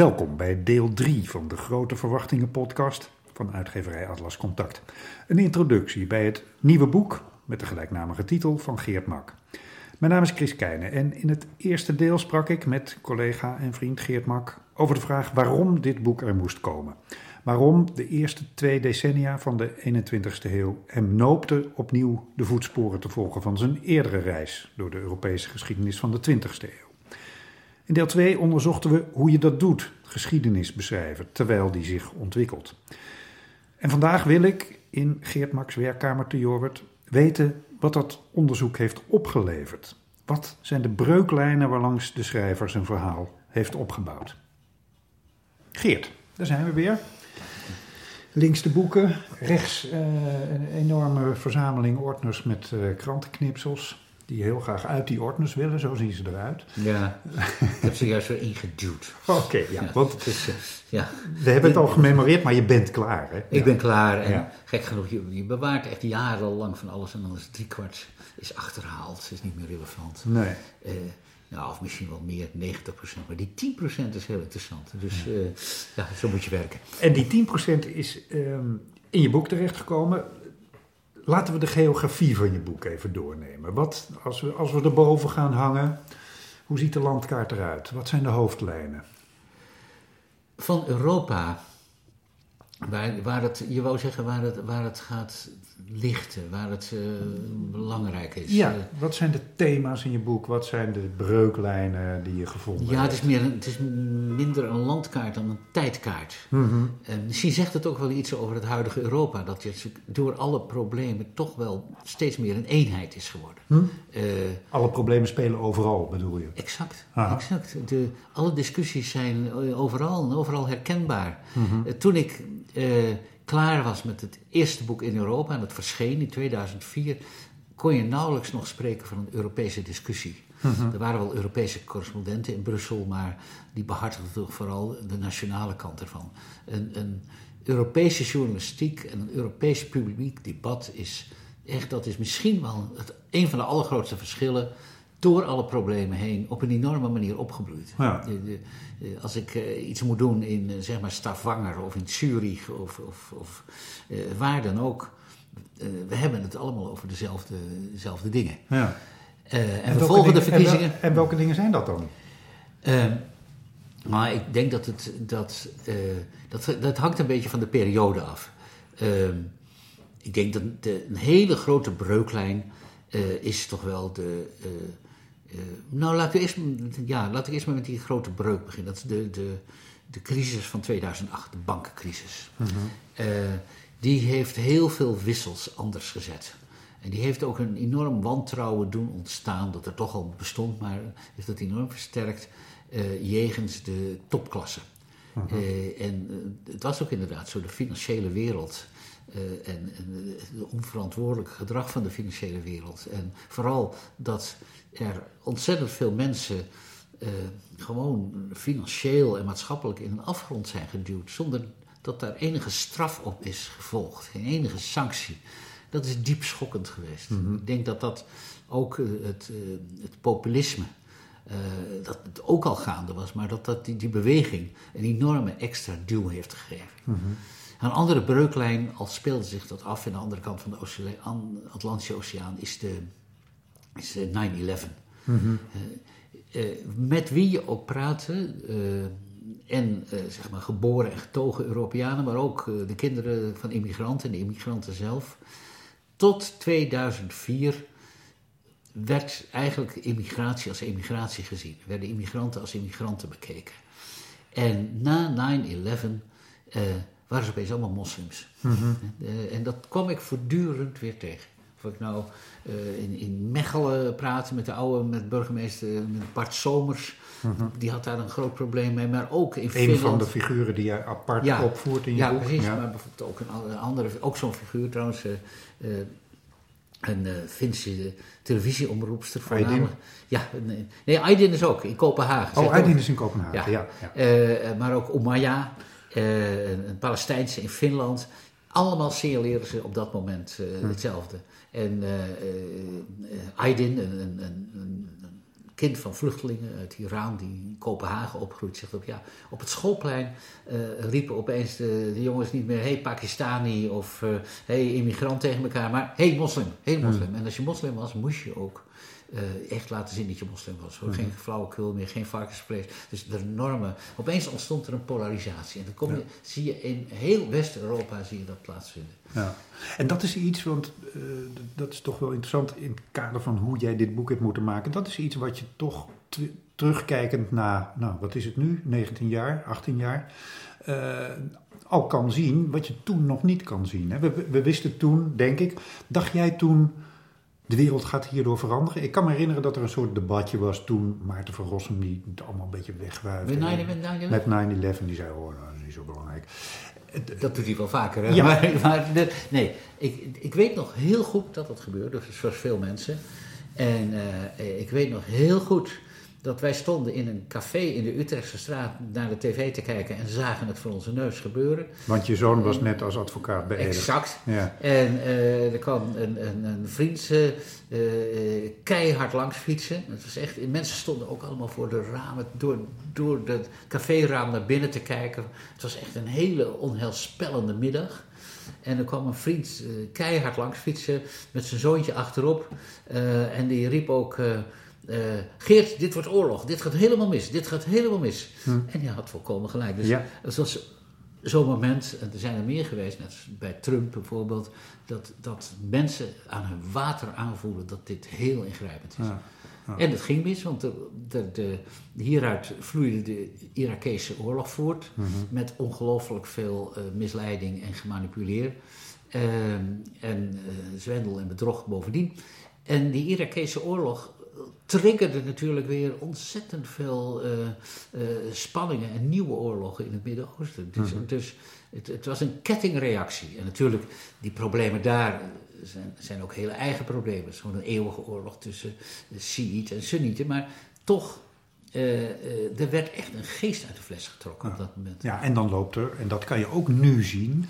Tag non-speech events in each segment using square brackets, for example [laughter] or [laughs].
Welkom bij deel 3 van de Grote Verwachtingen podcast van uitgeverij Atlas Contact. Een introductie bij het nieuwe boek met de gelijknamige titel van Geert Mak. Mijn naam is Chris Keijnen en in het eerste deel sprak ik met collega en vriend Geert Mak over de vraag waarom dit boek er moest komen. Waarom de eerste twee decennia van de 21ste eeuw hem noopte opnieuw de voetsporen te volgen van zijn eerdere reis door de Europese geschiedenis van de 20ste eeuw. In deel 2 onderzochten we hoe je dat doet, geschiedenis beschrijven, terwijl die zich ontwikkelt. En vandaag wil ik in Geert Max werkkamer te Jorwert weten wat dat onderzoek heeft opgeleverd. Wat zijn de breuklijnen waarlangs de schrijver zijn verhaal heeft opgebouwd? Geert, daar zijn we weer. Links de boeken, rechts uh, een enorme verzameling ordners met uh, krantenknipsels die heel graag uit die ordners willen. Zo zien ze eruit. Ja, ik heb ze juist weer ingeduwd. [laughs] Oké, ja, want uh, ja. we hebben het al gememoreerd, maar je bent klaar. Hè? Ik ben klaar en gek genoeg, je, je, bewaart echt jarenlang van alles en dan is driekwart is achterhaald, is niet meer relevant. Nee. Uh, nou, of misschien wel meer, 90%. Maar die 10% is heel interessant. Dus ja, uh, ja zo moet je werken. En die 10% is um, in je boek terechtgekomen. Laten we de geografie van je boek even doornemen. Wat, als, we, als we erboven gaan hangen, hoe ziet de landkaart eruit? Wat zijn de hoofdlijnen? Van Europa, waar, waar het, je wou zeggen waar het, waar het gaat lichten, waar het uh, belangrijk is. Ja, wat zijn de thema's in je boek? Wat zijn de breuklijnen die je gevonden ja, hebt? het is, meer een, het is minder een landkaart dan een tijdkaart. Mm -hmm. uh, misschien zegt het ook wel iets over het huidige Europa, dat je door alle problemen toch wel steeds meer een eenheid is geworden. Hm? Uh, alle problemen spelen overal, bedoel je? Exact, Aha. exact. De, alle discussies zijn overal en overal herkenbaar. Mm -hmm. toen ik klaar was met het eerste boek in Europa en het verscheen in 2004, kon je nauwelijks nog spreken van een Europese discussie. Uh -huh. Er waren wel Europese correspondenten in Brussel, maar die behartigden toch vooral de nationale kant ervan. Een, een Europese journalistiek en een Europees publiek debat is echt, dat is misschien wel het, een van de allergrootste verschillen door alle problemen heen op een enorme manier opgebloeid. Ja. De, de, de, als ik uh, iets moet doen in uh, zeg maar Stavanger of in Zurich of, of, of uh, waar dan ook, we hebben het allemaal over dezelfde, dezelfde dingen. Ja. en, en we volgen de verkiezingen. En, wel, en, welke dingen zijn dat dan? Ehm, maar ik denk dat het dat, dat, dat hangt een beetje van de periode af. Ehm, ik denk dat de, een hele grote breuklijn is toch wel de uh, nou, laten we, eerst, ja, laten we eerst maar met die grote breuk beginnen. Dat is de, de, de crisis van 2008, de bankencrisis. Mhm. Uh, die heeft heel veel wissels anders gezet. En die heeft ook een enorm wantrouwen doen ontstaan, dat er toch al bestond, maar heeft dat enorm versterkt uh, jegens de topklasse. Mhm. En het was ook inderdaad zo, de financiële wereld en, en het onverantwoordelijke gedrag van de financiële wereld. En vooral dat er ontzettend veel mensen uh, gewoon financieel en maatschappelijk in een afgrond zijn geduwd, zonder dat daar enige straf op is gevolgd, geen enige sanctie. Dat is diep schokkend geweest. Mhm. Mm -hmm. Ik denk dat dat ook uh, het, het, populisme, dat het ook al gaande was, maar dat, dat die, die beweging een enorme extra duw heeft gegeven. Mm -hmm. Een andere breuklijn, al speelde zich dat af aan de andere kant van de Oceaan, Atlantische Oceaan, is de is 9-11. Mm -hmm. uh, uh, met wie je ook praatte, uh, en zeg maar geboren en getogen Europeanen, maar ook de kinderen van immigranten en de immigranten zelf. Tot 2004 werd eigenlijk immigratie als immigratie gezien. Werden immigranten als immigranten bekeken. En na 9-11 waren ze opeens allemaal moslims. Mm -hmm. en dat kwam ik voortdurend weer tegen. Of ik nou uh, in, in Mechelen praatte met de oude met burgemeester met Bart Somers. Mhm. Die had daar een groot probleem mee. Maar ook in Een Finland. van de figuren die jij apart ja, opvoert in je ja, boek. Precies, ja, maar bijvoorbeeld ook een andere, ook zo'n figuur trouwens. Uh, een uh, Finse televisieomroepster. Aydin? Ja, nee, Aydin is ook in Kopenhagen. Oh, Aydin is in Kopenhagen, ja. ja, maar ook Umayya, een Palestijnse in Finland. Allemaal signaleren ze op dat moment uh, hm. hetzelfde. En uh, Aydin, een, een, kind van vluchtelingen uit Iran die in Kopenhagen opgroeit, zegt ook ja, op het schoolplein uh, riepen opeens de, de, jongens niet meer hey Pakistani of uh, hey immigrant tegen elkaar, maar hey moslim, hey moslim. Hmm. En als je moslim was, moest je ook uh, echt laten zien dat je moslim was. Hoor. Geen flauwekul meer, geen varkensvlees. Dus de normen. Opeens ontstond er een polarisatie. En dan kom je, zie je in heel West-Europa zie je dat plaatsvinden. Ja. En dat is iets, want uh, dat is toch wel interessant in het kader van hoe jij dit boek hebt moeten maken. Dat is iets wat je toch terugkijkend na, nou wat is het nu, 19 jaar, 18 jaar, uh, al kan zien wat je toen nog niet kan zien. Hè? We, we wisten toen, denk ik, dacht jij toen de wereld gaat hierdoor veranderen. Ik kan me herinneren dat er een soort debatje was toen Maarten van Rossum die het allemaal een beetje wegwuifde. Met 9-11. Die zei, oh, dat is niet zo belangrijk. Dat doet hij wel vaker, hè? Ja. Maar, maar nee, ik, ik weet nog heel goed dat dat gebeurde, zoals veel mensen. En uh, ik weet nog heel goed dat wij stonden in een café in de Utrechtse straat naar de tv te kijken en zagen het voor onze neus gebeuren. Want je zoon was net als advocaat bij Exact. Ja. En uh, er kwam een, een, een vriend uh, keihard langs fietsen. Het was echt, mensen stonden ook allemaal voor de ramen, door, door het caféraam naar binnen te kijken. Het was echt een hele onheilspellende middag. En er kwam een vriend keihard langs fietsen met zijn zoontje achterop. en die riep ook uh, Geert, dit wordt oorlog, dit gaat helemaal mis, dit gaat helemaal mis. Hm. En hij had volkomen gelijk. Dus ja. het was zo'n moment, en er zijn er meer geweest, net bij Trump bijvoorbeeld, dat, dat mensen aan hun water aanvoelen dat dit heel ingrijpend is. Ja. En het ging mis, want de, de, de, hieruit vloeide de Irakese oorlog voort. Mhm. Met ongelooflijk veel uh, misleiding en gemanipuleer. Uh, en uh, zwendel en bedrog bovendien. En die Irakese oorlog triggerde natuurlijk weer ontzettend veel uh, uh, spanningen en nieuwe oorlogen in het Midden-Oosten. Dus, mm dus het, het, was een kettingreactie. En natuurlijk, die problemen daar zijn, zijn ook hele eigen problemen. Het is gewoon een eeuwige oorlog tussen Shiiten en Sunnieten. Maar toch uh, er werd echt een geest uit de fles getrokken ja. op dat moment. Ja, en dan loopt er, en dat kan je ook nu zien,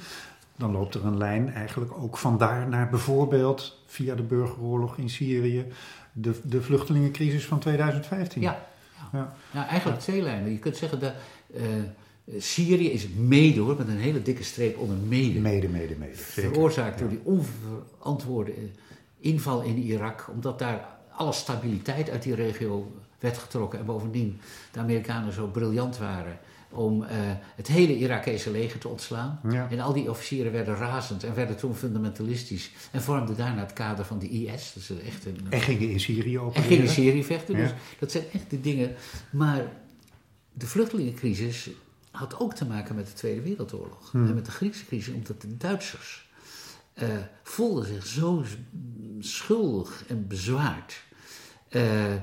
dan loopt er een lijn eigenlijk ook vandaar naar bijvoorbeeld via de burgeroorlog in Syrië, de, de vluchtelingencrisis van 2015. Ja, ja. ja. eigenlijk twee lijnen. Je kunt zeggen dat uh, Syrië is mede hoor, met een hele dikke streep onder mede. Mede, mede, mede. Veroorzaakt door die onverantwoorde inval in Irak, omdat daar alle stabiliteit uit die regio werd getrokken en bovendien de Amerikanen zo briljant waren om uh, het hele Irakese leger te ontslaan. Ja. En al die officieren werden razend en werden toen fundamentalistisch. En vormden daarna het kader van de IS. Dus echt een, en gingen in Syrië opereren. En gingen in Syrië vechten. Ja. Dus dat zijn echt de dingen. Maar de vluchtelingencrisis had ook te maken met de Tweede Wereldoorlog. Hmm. En met de Griekse crisis, omdat de Duitsers uh, voelden zich zo schuldig en bezwaard. Uh,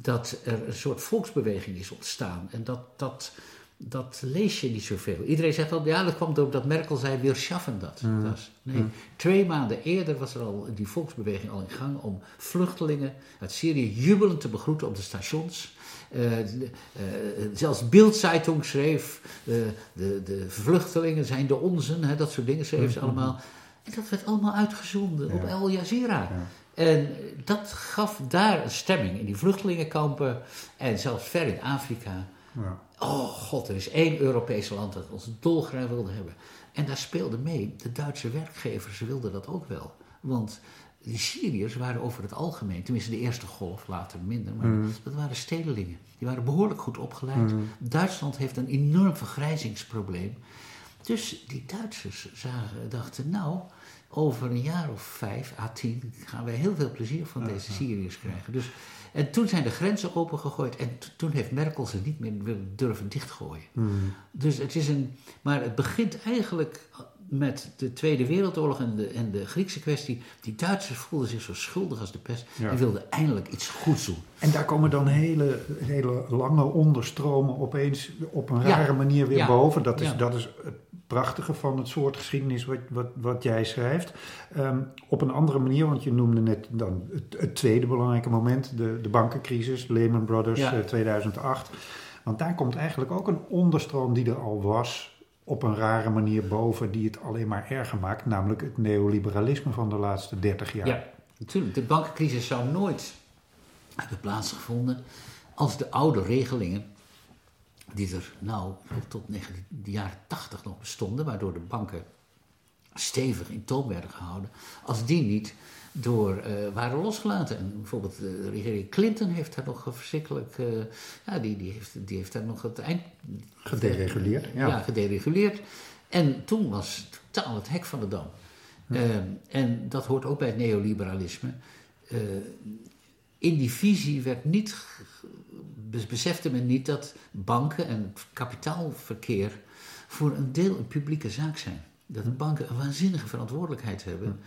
dat er een soort volksbeweging is ontstaan. En dat, dat dat lees je niet zoveel. Iedereen zegt al, ja, dat kwam doordat Merkel zei, we schaffen dat. Mm. dat nee, mm. twee maanden eerder was er al die volksbeweging al in gang om vluchtelingen uit Syrië jubelend te begroeten op de stations. Uh, uh, zelfs Bildzeitung schreef, uh, de, de vluchtelingen zijn de onzen, hè, dat soort dingen schreef ze mm. allemaal. En dat werd allemaal uitgezonden op Al Jazeera. Ja. En dat gaf daar een stemming in die vluchtelingenkampen en zelfs ver in Afrika. Ja. Oh god, er is één Europese land dat ons dolgraag wilde hebben. En daar speelde mee, de Duitse werkgevers wilden dat ook wel. Want die Syriërs waren over het algemeen, tenminste de eerste golf, later minder, maar mm. dat waren stedelingen. Die waren behoorlijk goed opgeleid. Mm. Duitsland heeft een enorm vergrijzingsprobleem. Dus die Duitsers zagen, dachten, nou, over een jaar of vijf à tien gaan wij heel veel plezier van deze Syriërs krijgen. Dus en toen zijn de grenzen opengegooid en toen heeft Merkel ze niet meer durven dichtgooien. Hmm. Dus het is een. Maar het begint eigenlijk met de Tweede Wereldoorlog en de, en de Griekse kwestie. Die Duitsers voelden zich zo schuldig als de pest en wilden eindelijk iets goeds doen. En daar komen dan hele, hele lange onderstromen opeens op een rare manier weer boven. Dat is, dat is het prachtige van het soort geschiedenis wat, wat, wat jij schrijft. Ehm, op een andere manier, want je noemde net dan het, het tweede belangrijke moment, de, de bankencrisis, Lehman Brothers ja. 2008. Eh, want daar komt eigenlijk ook een onderstroom die er al was, op een rare manier boven, die het alleen maar erger maakt, namelijk het neoliberalisme van de laatste 30 jaar. Ja, natuurlijk. De bankencrisis zou nooit hebben plaatsgevonden als de oude regelingen, die er nou tot de jaren tachtig nog bestonden, waardoor de banken stevig in toom werden gehouden, als die niet door uh, waren losgelaten. En bijvoorbeeld de regering Clinton heeft daar nog verschrikkelijk, uh, ja, die, die, heeft, die heeft daar nog het eind... Gedereguleerd. Ja, ja gedereguleerd. En toen was totaal het hek van de dam. Uh, en dat hoort ook bij het neoliberalisme. in die visie werd niet, besefte men niet dat banken en kapitaalverkeer voor een deel een publieke zaak zijn. Dat hm. banken een waanzinnige verantwoordelijkheid hebben.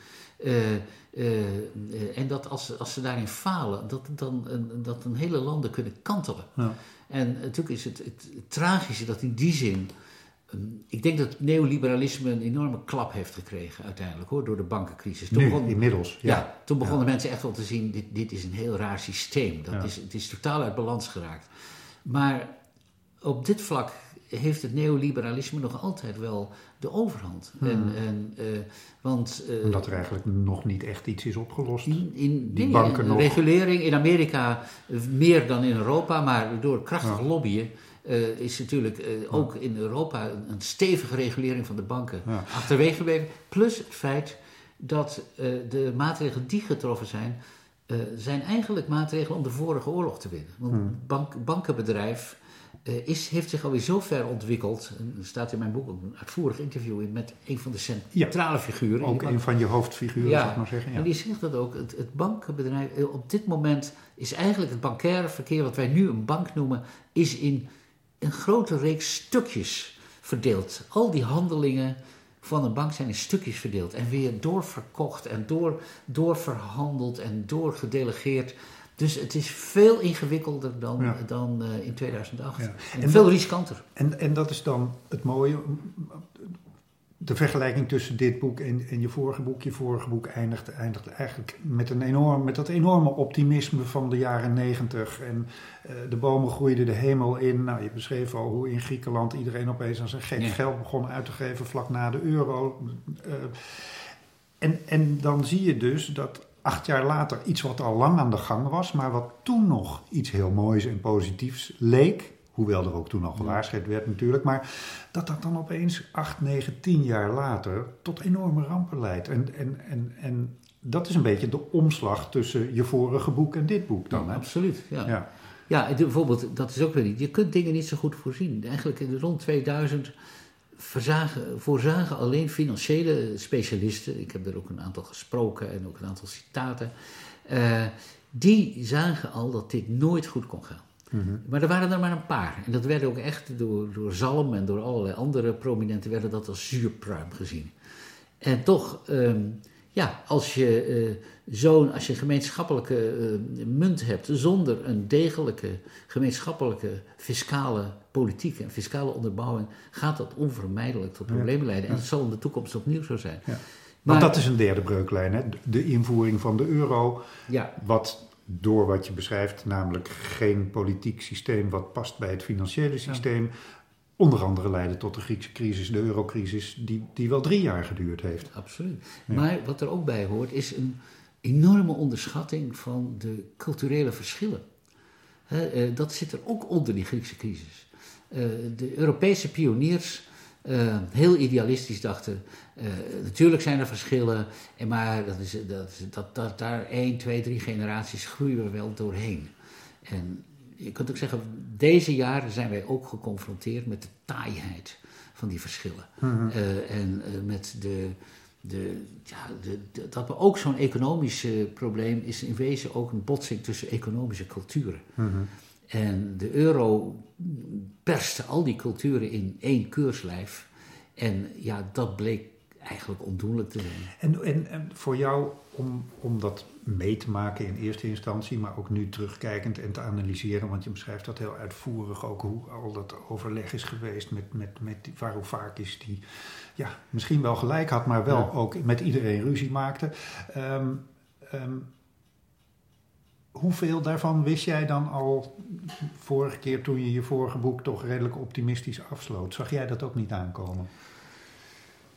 Uh, uh, en dat als, als ze daarin falen, dat, dan, dat een hele landen kunnen kantelen. Ja. En natuurlijk is het, het, tragische dat in die zin. Um, ik denk dat neoliberalisme een enorme klap heeft gekregen uiteindelijk hoor, door de bankencrisis. Toen nu, begon, inmiddels. Ja, ja toen begonnen mensen echt wel te zien, dit, dit is een heel raar systeem. Dat is, het is totaal uit balans geraakt. Maar op dit vlak heeft het neoliberalisme nog altijd wel de overhand. Hmm. En, en, uh, want, uh, Omdat er eigenlijk nog niet echt iets is opgelost. In, in die banken nog. regulering in Amerika eh, meer dan in Europa, maar door krachtig lobbyen. Uh, is natuurlijk ook in Europa een, een, stevige regulering van de banken ja. achterwege gebleven. Plus het feit dat de maatregelen die getroffen zijn, zijn eigenlijk maatregelen om de vorige oorlog te winnen. Want hmm. bank, bankenbedrijf is, heeft zich alweer zo ver ontwikkeld. Er staat in mijn boek ook een uitvoerig interview in met een van de centrale figuren. Ook een van je hoofdfiguren, ja. zou ik maar zeggen. Ja. En die zegt dat ook. Het, het bankenbedrijf, eh, op dit moment is eigenlijk het bankaire verkeer, wat wij nu een bank noemen, is in een grote reeks stukjes verdeeld. Al die handelingen van een bank zijn in stukjes verdeeld en weer doorverkocht en door, doorverhandeld en doorgedelegeerd dus het is veel ingewikkelder dan, dan uh, in 2008. Ja. En, veel riskanter. En, en dat is dan het mooie. De vergelijking tussen dit boek en, en je vorige boek. Je vorige boek eindigt, eindigt eigenlijk met, een enorm, met dat enorme optimisme van de jaren negentig. En uh, de bomen groeiden de hemel in. Nou, je beschreef al hoe in Griekenland iedereen opeens aan zijn gek geld begon uit te geven vlak na de euro. Uh, en, en dan zie je dus dat acht jaar later iets wat al lang aan de gang was, maar wat toen nog iets heel moois en positiefs leek. Hoewel er ook toen al gewaarschuwd werd natuurlijk. Maar dat dat dan opeens acht, negen, tien jaar later tot enorme rampen leidt. En, en, en, en dat is een beetje de omslag tussen je vorige boek en dit boek dan. hè? Absoluut, ja. ja. Ja, bijvoorbeeld, dat is ook weer niet. Je kunt dingen niet zo goed voorzien. Eigenlijk in de rond 2000 verzagen, voorzagen alleen financiële specialisten, ik heb er ook een aantal gesproken en ook een aantal citaten, uh, die zagen al dat dit nooit goed kon gaan. Mhm. Maar er waren er maar een paar. En dat werd ook echt door, door Zalm en door allerlei andere prominenten werden dat als zuurpruim gezien. En toch, um, ja, als je uh, zo'n, als je een gemeenschappelijke uh, munt hebt zonder een degelijke gemeenschappelijke fiscale politiek en fiscale onderbouwing, gaat dat onvermijdelijk tot problemen leiden. En dat zal in de toekomst opnieuw zo zijn. Ja. Maar, Want dat is een derde breuklijn, hè? de invoering van de euro. Ja. Wat door wat je beschrijft, namelijk geen politiek systeem wat past bij het financiële systeem, onder andere leidde tot de Griekse crisis, de eurocrisis, die, die wel drie jaar geduurd heeft. Absoluut. Maar wat er ook bij hoort, is een enorme onderschatting van de culturele verschillen. Eh, dat zit er ook onder die Griekse crisis. Eh, de Europese pioniers uh, heel idealistisch dachten. Uh, natuurlijk zijn er verschillen, maar dat is, dat, dat, dat, daar één, twee, drie generaties groeien we wel doorheen. En je kunt ook zeggen, deze jaren zijn wij ook geconfronteerd met de taaiheid van die verschillen. Mhm. en met de, de, ja, de, dat we ook zo'n economisch probleem is in wezen ook een botsing tussen economische culturen. Mhm. En de euro perste al die culturen in één keurslijf. En ja, dat bleek eigenlijk ondoenlijk te zijn. En, en, en voor jou, om, om dat mee te maken in eerste instantie, maar ook nu terugkijkend en te analyseren, want je beschrijft dat heel uitvoerig ook, hoe al dat overleg is geweest met, met, met die Varoufakis, die ja, misschien wel gelijk had, maar wel ook met iedereen ruzie maakte. Um, um, hoeveel daarvan wist jij dan al vorige keer toen je je vorige boek toch redelijk optimistisch afsloot? Zag jij dat ook niet aankomen?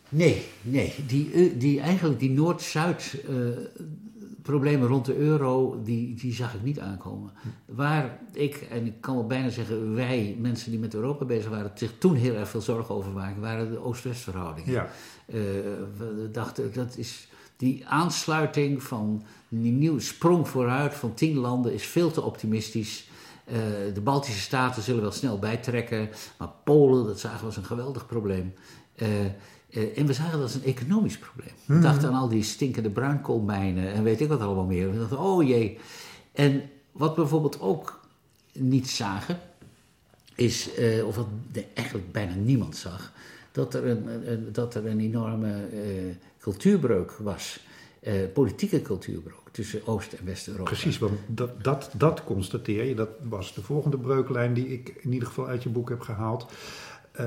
Nee, nee. Die, eh, die, eigenlijk die Noord-Zuid uh, problemen rond de euro, die, die zag ik niet aankomen. Waar ik, en ik kan wel bijna zeggen wij, mensen die met Europa bezig waren, zich toen heel erg veel zorgen over maken, waren de Oost-West verhoudingen. Ja. Uh, we dachten, dat is die aansluiting van die nieuwe sprong vooruit van tien landen is veel te optimistisch. Uh, de Baltische staten zullen wel snel bijtrekken, maar Polen, dat zagen we als een geweldig probleem. Uh, uh, en we zagen dat als een economisch probleem. We Mhm. dachten aan al die stinkende bruinkoolmijnen en weet ik wat allemaal meer. We dachten, oh jee. En wat we bijvoorbeeld ook niet zagen, is, of wat eigenlijk bijna niemand zag, dat er een, dat er een enorme cultuurbreuk was. Uh, politieke cultuurbreuk tussen Oost- en West-Europa. Precies, want dat, dat, dat constateer je. Dat was de volgende breuklijn die ik in ieder geval uit je boek heb gehaald. Uh,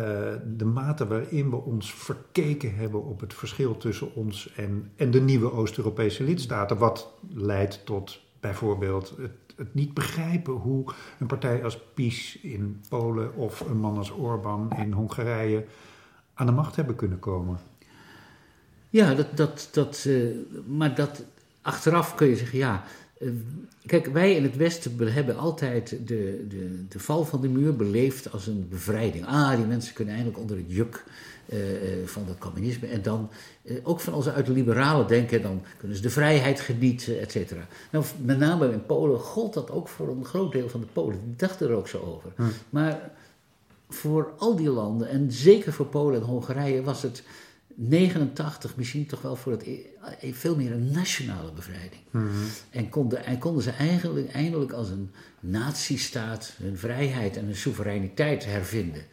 de mate waarin we ons verkeken hebben op het verschil tussen ons en, en de nieuwe Oost-Europese lidstaten. Wat leidt tot bijvoorbeeld het, het, niet begrijpen hoe een partij als PiS in Polen of een man als Orbán in Hongarije aan de macht hebben kunnen komen. Ja, dat, dat, dat, uh, maar dat achteraf kun je zeggen, ja. Uh, kijk, wij in het Westen hebben altijd de, de, de val van de muur beleefd als een bevrijding. Ah, die mensen kunnen eindelijk onder het juk uh, van het communisme. En dan ook van onze uit de liberalen denken, dan kunnen ze de vrijheid genieten, et cetera. Nou, met name in Polen gold dat ook voor een groot deel van de Polen. Die dachten er ook zo over. Hm. Maar voor al die landen, en zeker voor Polen en Hongarije, was het 89 misschien toch wel voor het veel meer een nationale bevrijding. Mm-hmm. En konden, en konden ze eigenlijk eindelijk als een nazistaat hun vrijheid en hun soevereiniteit hervinden.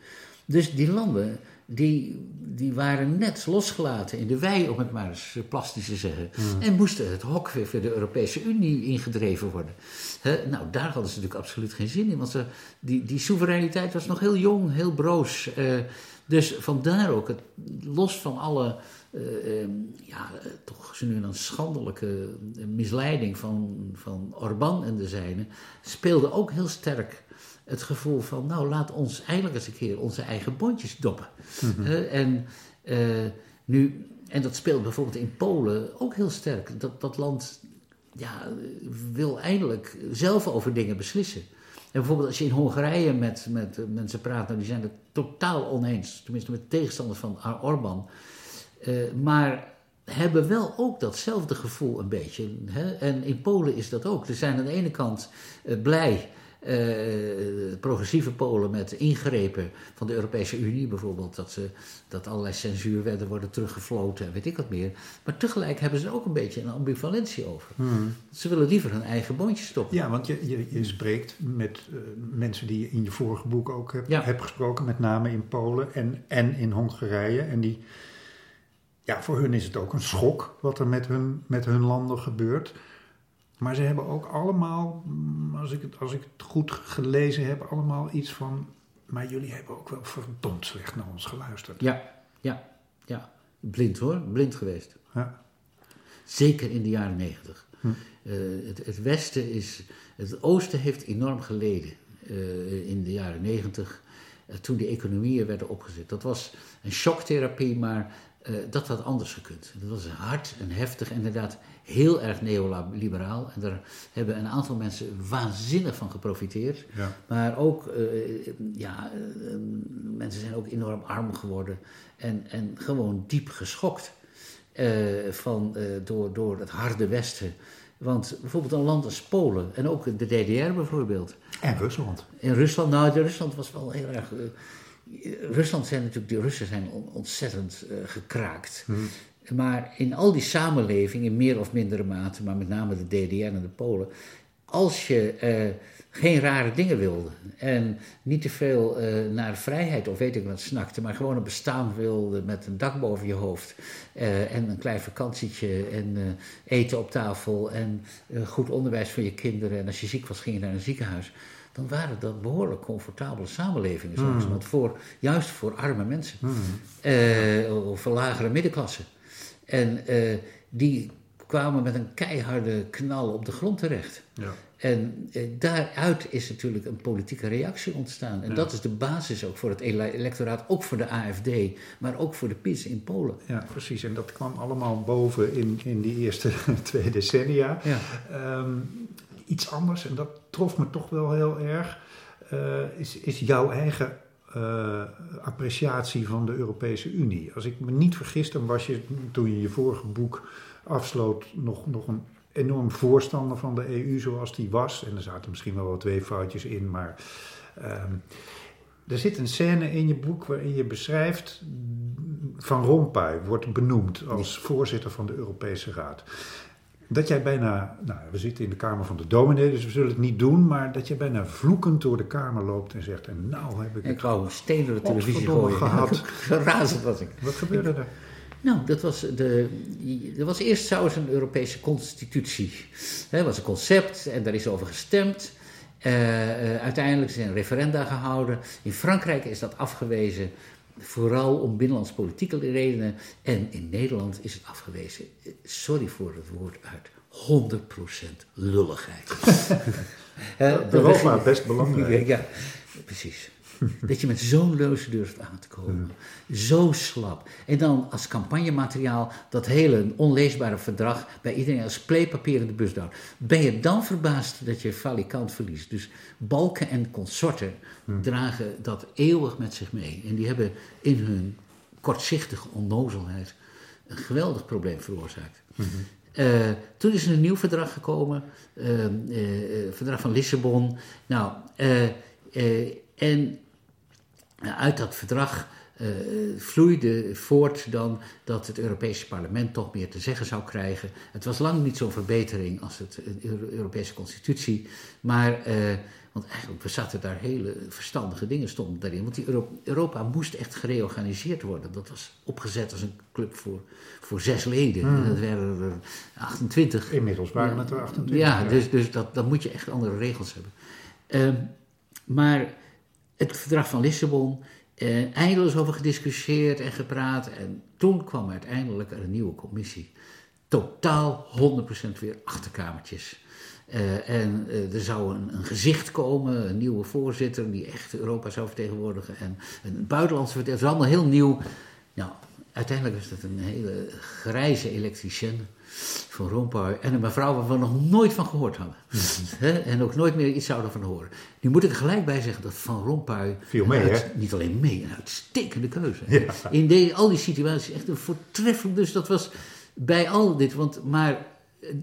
Dus die landen die, die waren net losgelaten in de wei, om het maar eens plastisch te zeggen. Mm. En moesten het hok weer voor de Europese Unie ingedreven worden. He, nou, daar hadden ze natuurlijk absoluut geen zin in, want ze, die, die soevereiniteit was nog heel jong, heel broos. Uh, dus vandaar ook, het, los van alle, uh, um, ja, toch nu een schandelijke misleiding van, van Orbán en de zijnen, speelde ook heel sterk het gevoel van, nou, laat ons eindelijk eens een keer onze eigen bondjes doppen. Mhm. Uh, en uh, nu, en dat speelt bijvoorbeeld in Polen ook heel sterk. Dat, dat land ja, wil eindelijk zelf over dingen beslissen. En bijvoorbeeld als je in Hongarije met, met mensen praat, nou, die zijn het totaal oneens, tenminste met tegenstanders van Orbán. Uh, maar hebben wel ook datzelfde gevoel een beetje. Hè? En in Polen is dat ook. Er zijn aan de ene kant blij, progressieve Polen met ingrepen van de Europese Unie, bijvoorbeeld dat, ze, dat allerlei censuurwetten worden teruggefloten en weet ik wat meer. Maar tegelijk hebben ze er ook een beetje een ambivalentie over. Hmm. Ze willen liever hun eigen bondje stoppen. Ja, want je, je, je spreekt met uh, mensen die je in je vorige boek ook hebt, Ja. hebt gesproken, met name in Polen en, en in Hongarije. En die, ja, voor hun is het ook een schok wat er met hun, met hun landen gebeurt. Maar ze hebben ook allemaal, mm, als ik, het, als ik het goed gelezen heb, allemaal iets van. Maar jullie hebben ook wel verdomd slecht naar ons geluisterd. Ja, ja, ja. Blind hoor, blind geweest. Ja. Zeker in de jaren negentig. Hm. Uh, het, het, Westen is. Het Oosten heeft enorm geleden uh, in de jaren negentig. Uh, toen die economieën werden opgezet. Dat was een shocktherapie, maar uh, dat had anders gekund. Dat was hard en heftig, inderdaad heel erg neoliberaal. En daar hebben een aantal mensen waanzinnig van geprofiteerd. Ja. Maar ook, uh, ja, uh, mensen zijn ook enorm arm geworden. En, en gewoon diep geschokt van, door, door het harde Westen. Want bijvoorbeeld een land als Polen en ook de DDR bijvoorbeeld. En Rusland. In Rusland, nou, Rusland was wel heel erg. Rusland zijn natuurlijk, de Russen zijn ontzettend gekraakt. Hmm. Maar in al die samenlevingen, in meer of mindere mate, maar met name de DDR en de Polen, als je uh, geen rare dingen wilde en niet te veel uh, naar vrijheid of weet ik wat snakte, maar gewoon een bestaan wilde met een dak boven je hoofd uh, en een klein vakantietje en eten op tafel en goed onderwijs voor je kinderen en als je ziek was ging je naar een ziekenhuis, dan waren dat behoorlijk comfortabele samenlevingen, Mm. want voor, juist voor arme mensen Mm. of voor lagere middenklasse. En uh, die kwamen met een keiharde knal op de grond terecht. Ja. En eh, daaruit is natuurlijk een politieke reactie ontstaan. En Ja. dat is de basis ook voor het ele- electoraat, ook voor de AFD, maar ook voor de PiS in Polen. ja, precies. En dat kwam allemaal boven in, in die eerste [laughs] twee decennia. Ja. Ehm, iets anders, en dat trof me toch wel heel erg, eh, is, is jouw eigen eh, appreciatie van de Europese Unie. Als ik me niet vergis, dan was je toen je je vorige boek afsloot nog, nog een enorm voorstander van de EU zoals die was. En er zaten misschien wel wat twee foutjes in, maar ehm, er zit een scène in je boek waarin je beschrijft Van Rompuy wordt benoemd als voorzitter van de Europese Raad. Dat jij bijna, nou we zitten in de kamer van de dominee, dus we zullen het niet doen, maar dat je bijna vloekend door de kamer loopt en zegt, en nou heb ik Ik het. wou een steen door de televisie gooien. [laughs] gehad. Razend was ik. Wat gebeurde er? Nou, dat was de, er was eerst trouwens een Europese constitutie. Er was een concept en daar is over gestemd. Eh, eh, uiteindelijk zijn referenda gehouden. In Frankrijk is dat afgewezen, vooral om binnenlandspolitieke redenen. En in Nederland is het afgewezen, sorry voor het woord uit, 100% lulligheid. De Europa, regering- best belangrijk. ja, precies. [laughs] Dat je met zo'n leuze durft aan te komen. Zo slap. En dan als campagnemateriaal dat hele onleesbare verdrag bij iedereen als playpapier in de bus duwt. Ben je dan verbaasd dat je valikant verliest? Dus balken en consorten dragen dat eeuwig met zich mee. En die hebben in hun kortzichtige onnozelheid een geweldig probleem veroorzaakt. Eh, toen is er een nieuw verdrag gekomen, eh, verdrag van Lissabon. Nou, en uit dat verdrag eh, vloeide voort dan dat het Europese parlement toch meer te zeggen zou krijgen. Het was lang niet zo'n verbetering als het eh, Euro- Europese constitutie, maar... eh, want eigenlijk, zaten daar hele verstandige dingen stonden daarin. Want die Euro- Europa moest echt gereorganiseerd worden. Dat was opgezet als een club voor, voor zes leden. En dat werden er 28. Inmiddels waren het er 28. Ja, dus, dus dat, dan moet je echt andere regels hebben. Ehm, maar het verdrag van Lissabon, eh, eindeloos over gediscussieerd en gepraat. En toen kwam uiteindelijk er een nieuwe commissie. Totaal 100% weer achterkamertjes. Eh, en eh, er zou een, een gezicht komen, een nieuwe voorzitter die echt Europa zou vertegenwoordigen. En een buitenlandse vertegenwoordiger. Het was allemaal heel nieuw. Nou, uiteindelijk was het een hele grijze elektricien van Rompuy. En een mevrouw waar we nog nooit van gehoord hadden. Hè, en ook nooit meer iets zouden van horen. Nu moet ik er gelijk bij zeggen dat Van Rompuy... Viel mee, uit- hè? Niet alleen mee, een uitstekende keuze. In de, al die situaties echt een voortreffelijk... Dus dat was bij al dit... Want, maar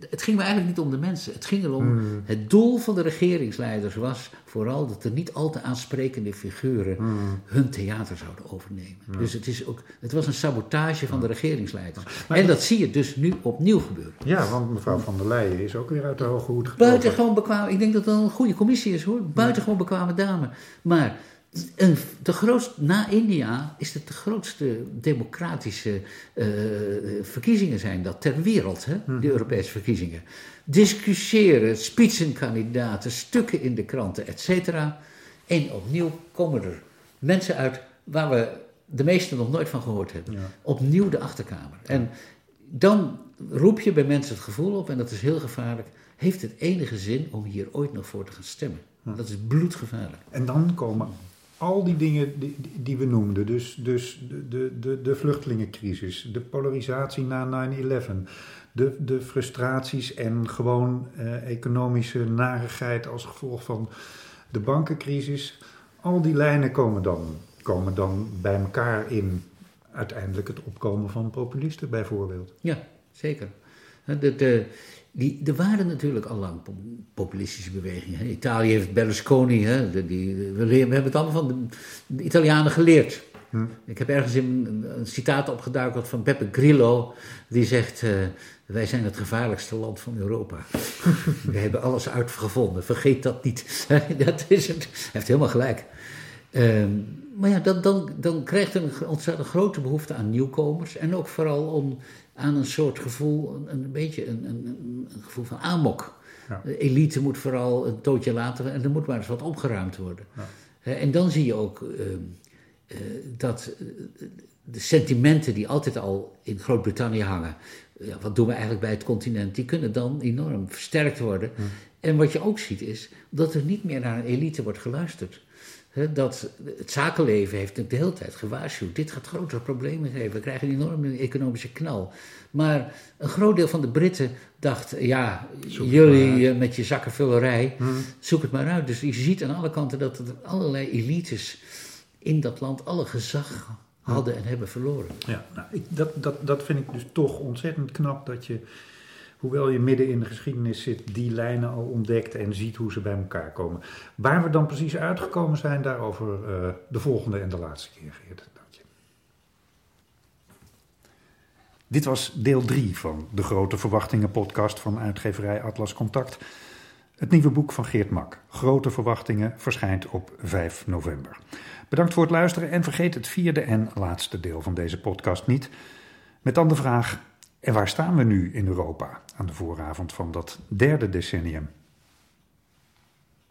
het ging me eigenlijk niet om de mensen. Het ging erom... Hmm. Het doel van de regeringsleiders was vooral dat er niet al te aansprekende figuren Hmm. hun theater zouden overnemen. Dus het, is ook, het was een sabotage van de regeringsleiders. Maar en dat- dat zie je dus nu opnieuw gebeuren. Ja, want mevrouw van der Leyen is ook weer uit de hoge hoed gekomen. Buitengewoon bekwaam. Ik denk dat dat een goede commissie is hoor. Buitengewoon bekwame dame. Maar een, de na India is het de grootste democratische eh, verkiezingen zijn dat ter wereld, hè? de Europese verkiezingen. Discussiëren, spitsenkandidaten, stukken in de kranten, et cetera. En opnieuw komen er mensen uit waar we de meesten nog nooit van gehoord hebben. Ja. Opnieuw de achterkamer. En dan roep je bij mensen het gevoel op, en dat is heel gevaarlijk. Heeft het enige zin om hier ooit nog voor te gaan stemmen? Dat is bloedgevaarlijk. En dan komen al die dingen die, we noemden, dus, dus de, de, de, de vluchtelingencrisis, de polarisatie na 9-11, de, de frustraties en gewoon eh, economische narigheid als gevolg van de bankencrisis. Al die lijnen komen dan, komen dan bij elkaar in uiteindelijk het opkomen van populisten bijvoorbeeld. Ja, zeker. De, de, die, er waren natuurlijk al lang po- populistische bewegingen. hè. Italië heeft Berlusconi, hè, de, die, we, hebben het allemaal van de, de Italianen geleerd. Hm. Ik heb ergens in een, een citaat opgeduikeld van Beppe Grillo, die zegt: eh, Wij zijn het gevaarlijkste land van Europa. [laughs] we hebben alles uitgevonden, vergeet dat niet. [laughs] dat is het. Hij heeft helemaal gelijk. Ehm, maar ja, dan, dan, dan krijgt er een ontzettend grote behoefte aan nieuwkomers. En ook vooral om, aan een soort gevoel, een, een beetje een, een, een gevoel van amok. Ja. De elite moet vooral een tootje laten en er moet maar eens wat opgeruimd worden. Ja. En dan zie je ook ehm, eh, dat eh, de sentimenten die altijd al in Groot-Brittannië hangen, ja, wat doen we eigenlijk bij het continent, die kunnen dan enorm versterkt worden. En wat je ook ziet is dat er niet meer naar een elite wordt geluisterd. Dat het zakenleven heeft de hele tijd gewaarschuwd. Dit gaat grotere problemen geven. We krijgen een enorme economische knal. Maar een groot deel van de Britten dacht: ja, jullie met je zakkenvullerij, zoek het maar uit. Dus je ziet aan alle kanten dat er allerlei elites in dat land alle gezag hadden en hebben verloren. Ja, nou, ik, dat, dat, dat vind ik dus toch ontzettend knap dat je, hoewel je midden in de geschiedenis zit, die lijnen al ontdekt en ziet hoe ze bij elkaar komen. Waar we dan precies uitgekomen zijn, daarover uh, de volgende en de laatste keer, Geert. Dank je. Dit was deel 3 van de Grote Verwachtingen podcast van uitgeverij Atlas Contact. Het nieuwe boek van Geert Mak, Grote Verwachtingen, verschijnt op 5 november. Bedankt voor het luisteren en vergeet het vierde en laatste deel van deze podcast niet. Met dan de vraag: en waar staan we nu in Europa aan de vooravond van dat derde decennium?